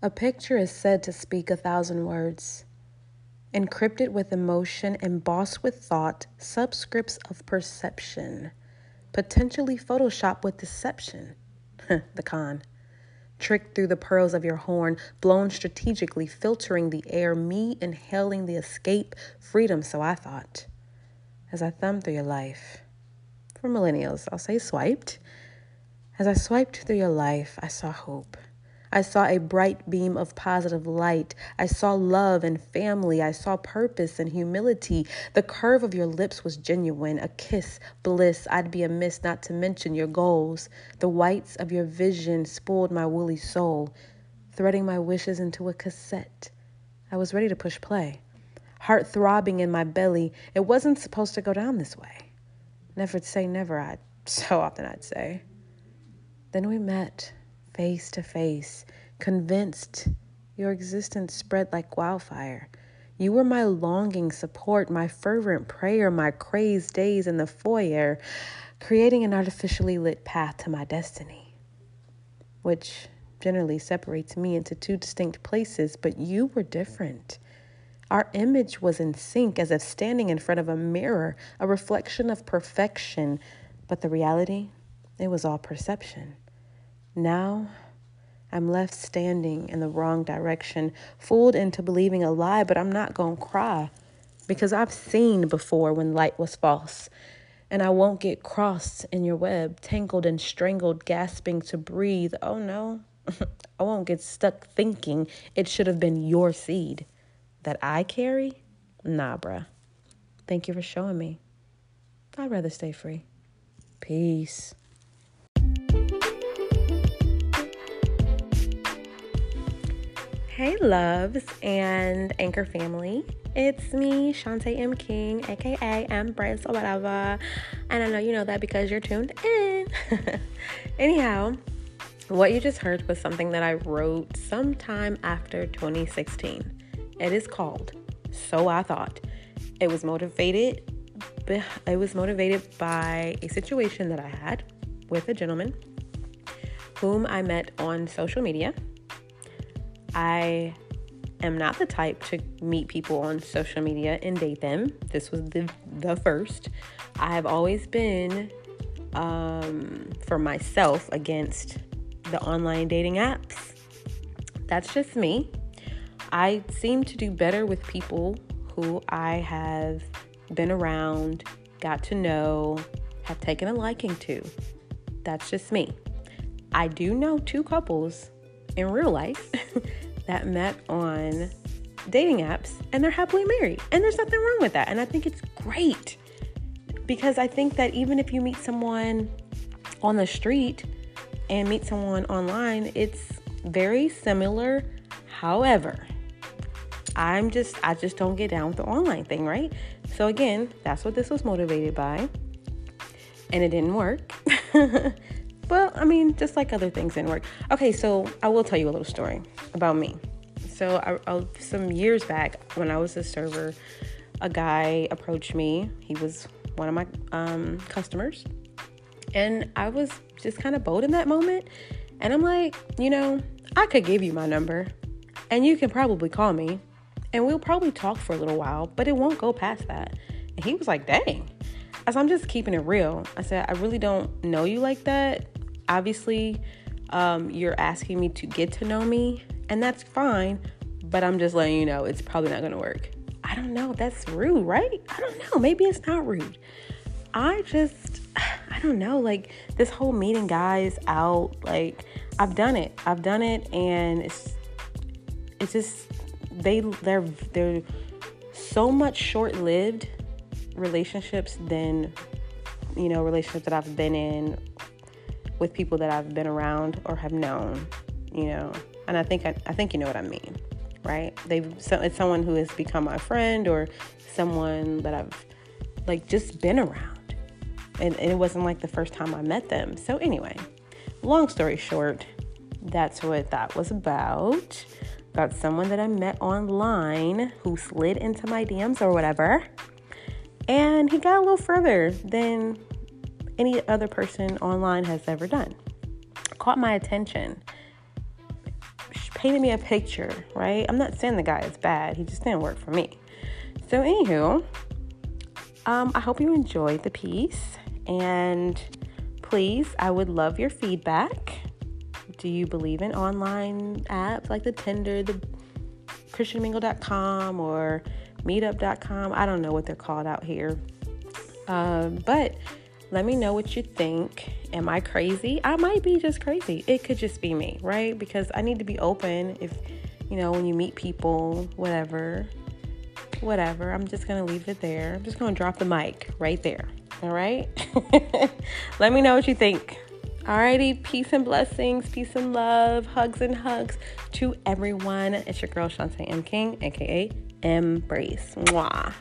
A picture is said to speak a thousand words. Encrypted with emotion, embossed with thought, subscripts of perception, potentially photoshopped with deception. the con. Tricked through the pearls of your horn, blown strategically, filtering the air, me inhaling the escape, freedom, so I thought. As I thumbed through your life, for millennials, I'll say swiped. As I swiped through your life, I saw hope. I saw a bright beam of positive light. I saw love and family. I saw purpose and humility. The curve of your lips was genuine, a kiss, bliss. I'd be amiss not to mention your goals. The whites of your vision spoiled my woolly soul, threading my wishes into a cassette. I was ready to push play. Heart throbbing in my belly. It wasn't supposed to go down this way. Never say never, I'd so often I'd say. Then we met face to face, convinced your existence spread like wildfire. You were my longing support, my fervent prayer, my crazed days in the foyer, creating an artificially lit path to my destiny, which generally separates me into two distinct places, but you were different. Our image was in sync as if standing in front of a mirror, a reflection of perfection, but the reality, it was all perception. Now I'm left standing in the wrong direction, fooled into believing a lie, but I'm not going to cry because I've seen before when light was false. And I won't get crossed in your web, tangled and strangled, gasping to breathe. Oh no, I won't get stuck thinking it should have been your seed that I carry. Nah, bruh. Thank you for showing me. I'd rather stay free. Peace. Hey, loves and Anchor family. It's me, Shantae M. King, aka Empress or whatever. And I know you know that because you're tuned in. Anyhow, what you just heard was something that I wrote sometime after 2016. It is called So I Thought. It was motivated it was motivated by a situation that I had with a gentleman whom I met on social media I am not the type to meet people on social media and date them. This was the the first. I have always been um, for myself against the online dating apps. That's just me. I seem to do better with people who I have been around, got to know, have taken a liking to. That's just me. I do know two couples in real life that met on dating apps and they're happily married. And there's nothing wrong with that. And I think it's great because I think that even if you meet someone on the street and meet someone online, it's very similar. However, I'm just I just don't get down with the online thing, right? So again, that's what this was motivated by. And it didn't work. Well, I mean, just like other things didn't work. Okay, so I will tell you a little story about me. So, I, I, some years back, when I was a server, a guy approached me. He was one of my um, customers, and I was just kind of bold in that moment. And I'm like, you know, I could give you my number, and you can probably call me, and we'll probably talk for a little while, but it won't go past that. And he was like, dang. As I'm just keeping it real, I said, I really don't know you like that obviously um, you're asking me to get to know me, and that's fine, but I'm just letting you know it's probably not gonna work. I don't know, that's rude, right? I don't know, maybe it's not rude. I just, I don't know, like this whole meeting guys out, like I've done it, I've done it, and it's, it's just, they, they're, they're so much short lived relationships than, you know, relationships that I've been in with people that I've been around or have known, you know. And I think I, I think you know what I mean, right? They've so it's someone who has become my friend or someone that I've like just been around. And, and it wasn't like the first time I met them. So anyway, long story short, that's what that was about. Got someone that I met online who slid into my DMs or whatever. And he got a little further than any other person online has ever done. Caught my attention. She painted me a picture, right? I'm not saying the guy is bad, he just didn't work for me. So, anywho, um, I hope you enjoyed the piece. And please, I would love your feedback. Do you believe in online apps like the Tinder, the ChristianMingle.com, or Meetup.com? I don't know what they're called out here. Um, but let me know what you think. Am I crazy? I might be just crazy. It could just be me, right? Because I need to be open if, you know, when you meet people, whatever, whatever. I'm just going to leave it there. I'm just going to drop the mic right there. All right? Let me know what you think. Alrighty, peace and blessings, peace and love, hugs and hugs to everyone. It's your girl Shantae M. King, aka Empress. Mwah.